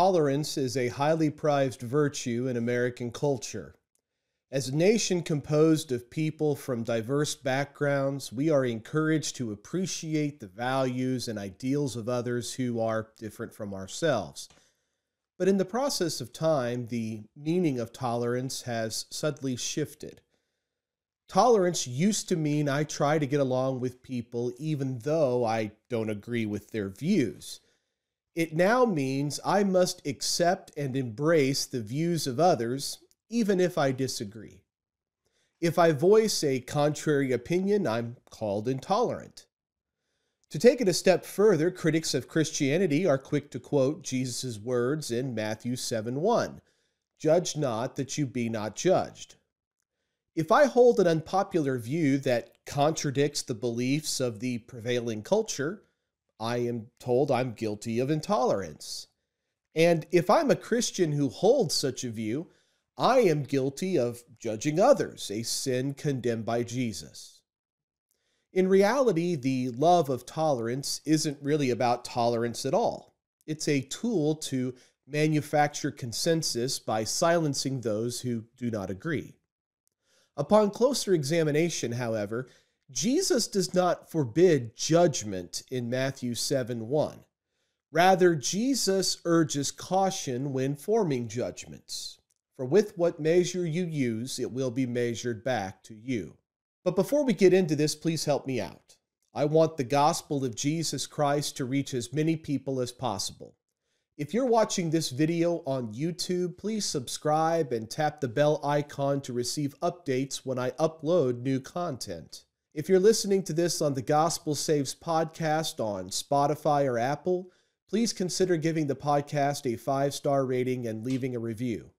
Tolerance is a highly prized virtue in American culture. As a nation composed of people from diverse backgrounds, we are encouraged to appreciate the values and ideals of others who are different from ourselves. But in the process of time, the meaning of tolerance has subtly shifted. Tolerance used to mean I try to get along with people even though I don't agree with their views. It now means I must accept and embrace the views of others, even if I disagree. If I voice a contrary opinion, I'm called intolerant. To take it a step further, critics of Christianity are quick to quote Jesus' words in Matthew 7 1 Judge not that you be not judged. If I hold an unpopular view that contradicts the beliefs of the prevailing culture, I am told I'm guilty of intolerance. And if I'm a Christian who holds such a view, I am guilty of judging others, a sin condemned by Jesus. In reality, the love of tolerance isn't really about tolerance at all. It's a tool to manufacture consensus by silencing those who do not agree. Upon closer examination, however, Jesus does not forbid judgment in Matthew 7 1. Rather, Jesus urges caution when forming judgments. For with what measure you use, it will be measured back to you. But before we get into this, please help me out. I want the gospel of Jesus Christ to reach as many people as possible. If you're watching this video on YouTube, please subscribe and tap the bell icon to receive updates when I upload new content. If you're listening to this on the Gospel Saves podcast on Spotify or Apple, please consider giving the podcast a five star rating and leaving a review.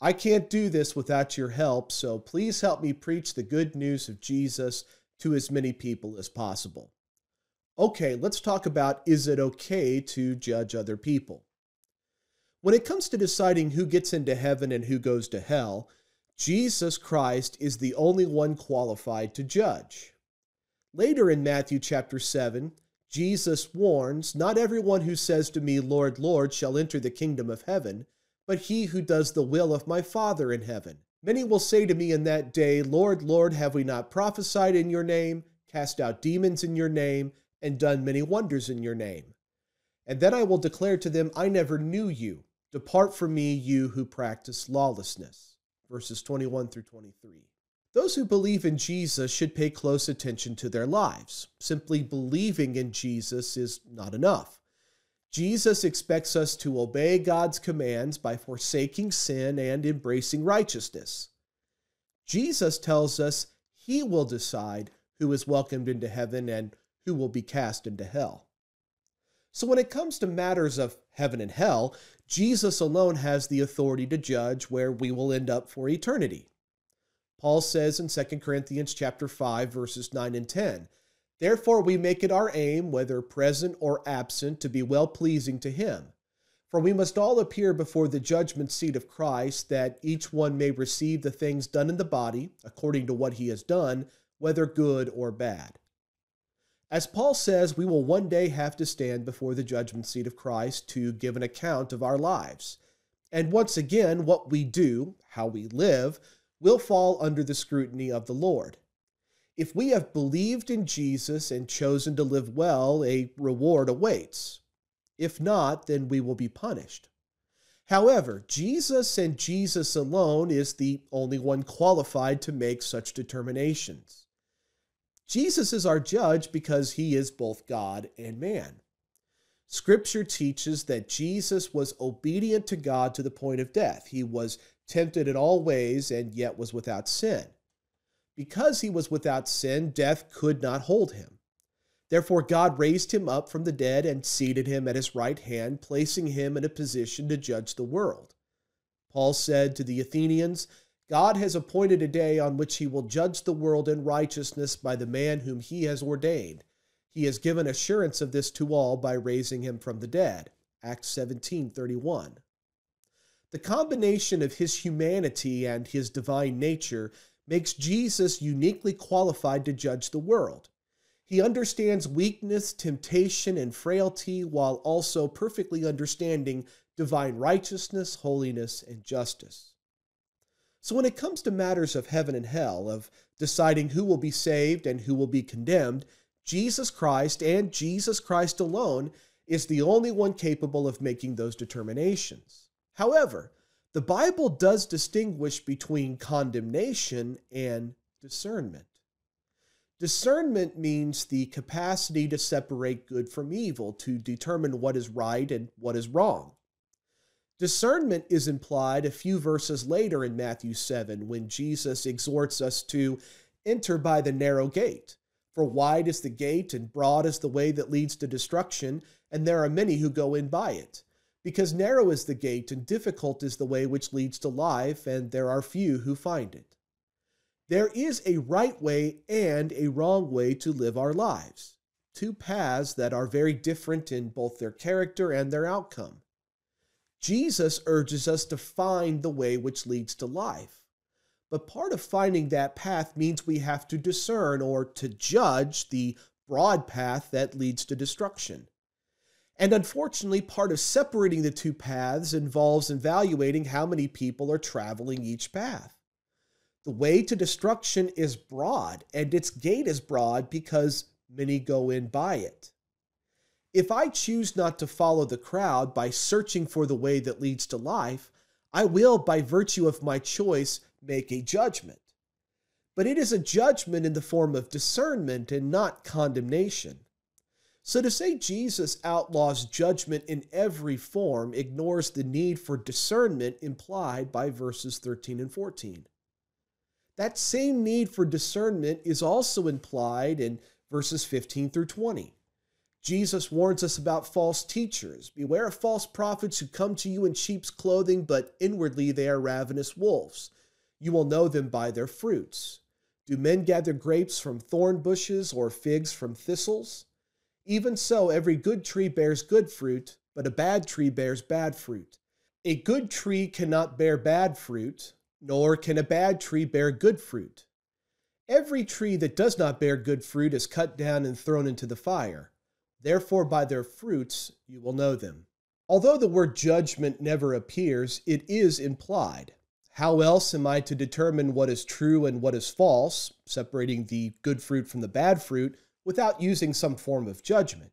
I can't do this without your help, so please help me preach the good news of Jesus to as many people as possible. Okay, let's talk about is it okay to judge other people? When it comes to deciding who gets into heaven and who goes to hell, Jesus Christ is the only one qualified to judge. Later in Matthew chapter 7, Jesus warns, Not everyone who says to me, Lord, Lord, shall enter the kingdom of heaven, but he who does the will of my Father in heaven. Many will say to me in that day, Lord, Lord, have we not prophesied in your name, cast out demons in your name, and done many wonders in your name? And then I will declare to them, I never knew you. Depart from me, you who practice lawlessness. Verses 21 through 23. Those who believe in Jesus should pay close attention to their lives. Simply believing in Jesus is not enough. Jesus expects us to obey God's commands by forsaking sin and embracing righteousness. Jesus tells us he will decide who is welcomed into heaven and who will be cast into hell. So, when it comes to matters of heaven and hell, Jesus alone has the authority to judge where we will end up for eternity. Paul says in 2 Corinthians chapter 5 verses 9 and 10, Therefore we make it our aim, whether present or absent, to be well pleasing to him. For we must all appear before the judgment seat of Christ, that each one may receive the things done in the body, according to what he has done, whether good or bad. As Paul says, we will one day have to stand before the judgment seat of Christ to give an account of our lives. And once again, what we do, how we live, will fall under the scrutiny of the Lord. If we have believed in Jesus and chosen to live well, a reward awaits. If not, then we will be punished. However, Jesus and Jesus alone is the only one qualified to make such determinations. Jesus is our judge because he is both God and man. Scripture teaches that Jesus was obedient to God to the point of death. He was tempted in all ways and yet was without sin. Because he was without sin, death could not hold him. Therefore, God raised him up from the dead and seated him at his right hand, placing him in a position to judge the world. Paul said to the Athenians, God has appointed a day on which he will judge the world in righteousness by the man whom he has ordained. He has given assurance of this to all by raising him from the dead. Acts 17:31. The combination of his humanity and his divine nature makes Jesus uniquely qualified to judge the world. He understands weakness, temptation, and frailty while also perfectly understanding divine righteousness, holiness, and justice. So, when it comes to matters of heaven and hell, of deciding who will be saved and who will be condemned, Jesus Christ and Jesus Christ alone is the only one capable of making those determinations. However, the Bible does distinguish between condemnation and discernment. Discernment means the capacity to separate good from evil, to determine what is right and what is wrong. Discernment is implied a few verses later in Matthew 7 when Jesus exhorts us to enter by the narrow gate. For wide is the gate and broad is the way that leads to destruction, and there are many who go in by it. Because narrow is the gate and difficult is the way which leads to life, and there are few who find it. There is a right way and a wrong way to live our lives, two paths that are very different in both their character and their outcome. Jesus urges us to find the way which leads to life. But part of finding that path means we have to discern or to judge the broad path that leads to destruction. And unfortunately, part of separating the two paths involves evaluating how many people are traveling each path. The way to destruction is broad, and its gate is broad because many go in by it. If I choose not to follow the crowd by searching for the way that leads to life, I will, by virtue of my choice, make a judgment. But it is a judgment in the form of discernment and not condemnation. So to say Jesus outlaws judgment in every form ignores the need for discernment implied by verses 13 and 14. That same need for discernment is also implied in verses 15 through 20. Jesus warns us about false teachers. Beware of false prophets who come to you in sheep's clothing, but inwardly they are ravenous wolves. You will know them by their fruits. Do men gather grapes from thorn bushes or figs from thistles? Even so, every good tree bears good fruit, but a bad tree bears bad fruit. A good tree cannot bear bad fruit, nor can a bad tree bear good fruit. Every tree that does not bear good fruit is cut down and thrown into the fire. Therefore, by their fruits you will know them. Although the word judgment never appears, it is implied. How else am I to determine what is true and what is false, separating the good fruit from the bad fruit, without using some form of judgment?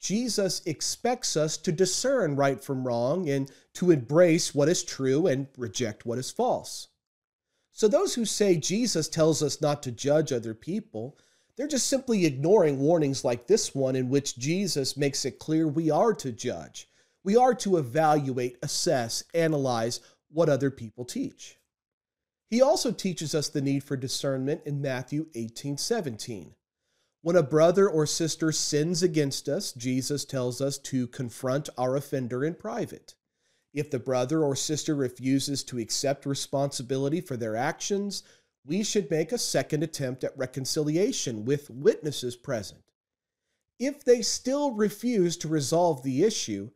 Jesus expects us to discern right from wrong and to embrace what is true and reject what is false. So, those who say Jesus tells us not to judge other people, they're just simply ignoring warnings like this one, in which Jesus makes it clear we are to judge. We are to evaluate, assess, analyze what other people teach. He also teaches us the need for discernment in Matthew 18 17. When a brother or sister sins against us, Jesus tells us to confront our offender in private. If the brother or sister refuses to accept responsibility for their actions, we should make a second attempt at reconciliation with witnesses present. If they still refuse to resolve the issue,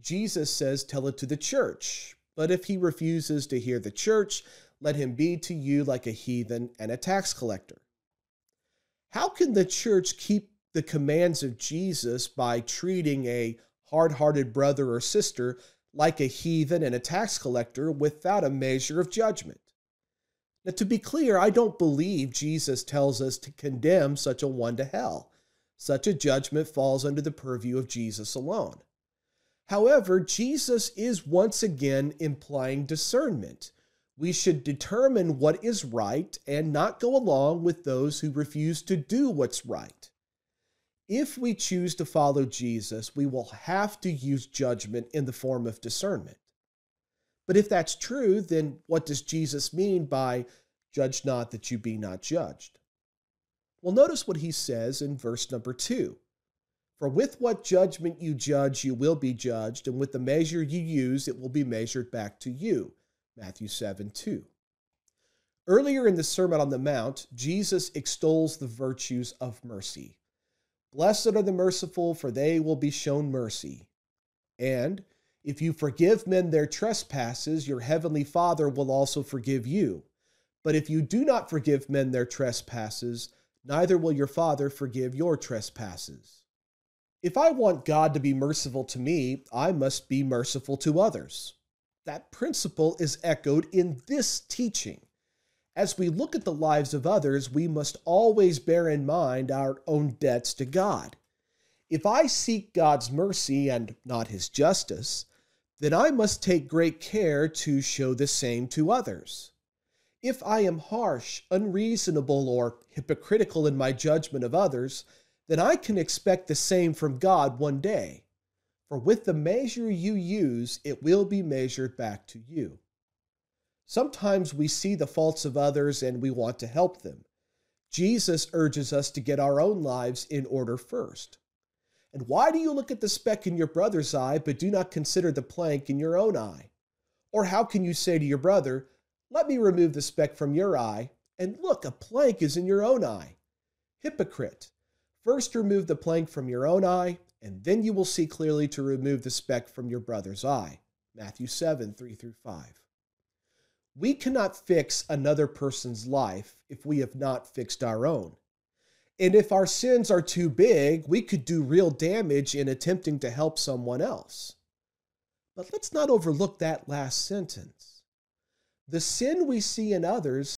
Jesus says, Tell it to the church. But if he refuses to hear the church, let him be to you like a heathen and a tax collector. How can the church keep the commands of Jesus by treating a hard hearted brother or sister like a heathen and a tax collector without a measure of judgment? Now, to be clear, I don't believe Jesus tells us to condemn such a one to hell. Such a judgment falls under the purview of Jesus alone. However, Jesus is once again implying discernment we should determine what is right and not go along with those who refuse to do what's right. If we choose to follow Jesus, we will have to use judgment in the form of discernment. But if that's true, then what does Jesus mean by Judge not that you be not judged. Well, notice what he says in verse number two. For with what judgment you judge, you will be judged, and with the measure you use, it will be measured back to you. Matthew 7 2. Earlier in the Sermon on the Mount, Jesus extols the virtues of mercy. Blessed are the merciful, for they will be shown mercy. And if you forgive men their trespasses, your heavenly Father will also forgive you. But if you do not forgive men their trespasses, neither will your Father forgive your trespasses. If I want God to be merciful to me, I must be merciful to others. That principle is echoed in this teaching. As we look at the lives of others, we must always bear in mind our own debts to God. If I seek God's mercy and not his justice, then I must take great care to show the same to others. If I am harsh, unreasonable, or hypocritical in my judgment of others, then I can expect the same from God one day. For with the measure you use, it will be measured back to you. Sometimes we see the faults of others and we want to help them. Jesus urges us to get our own lives in order first. And why do you look at the speck in your brother's eye, but do not consider the plank in your own eye? Or how can you say to your brother, Let me remove the speck from your eye, and look, a plank is in your own eye? Hypocrite! First remove the plank from your own eye, and then you will see clearly to remove the speck from your brother's eye. Matthew 7 3 through 5. We cannot fix another person's life if we have not fixed our own. And if our sins are too big, we could do real damage in attempting to help someone else. But let's not overlook that last sentence. The sin we see in others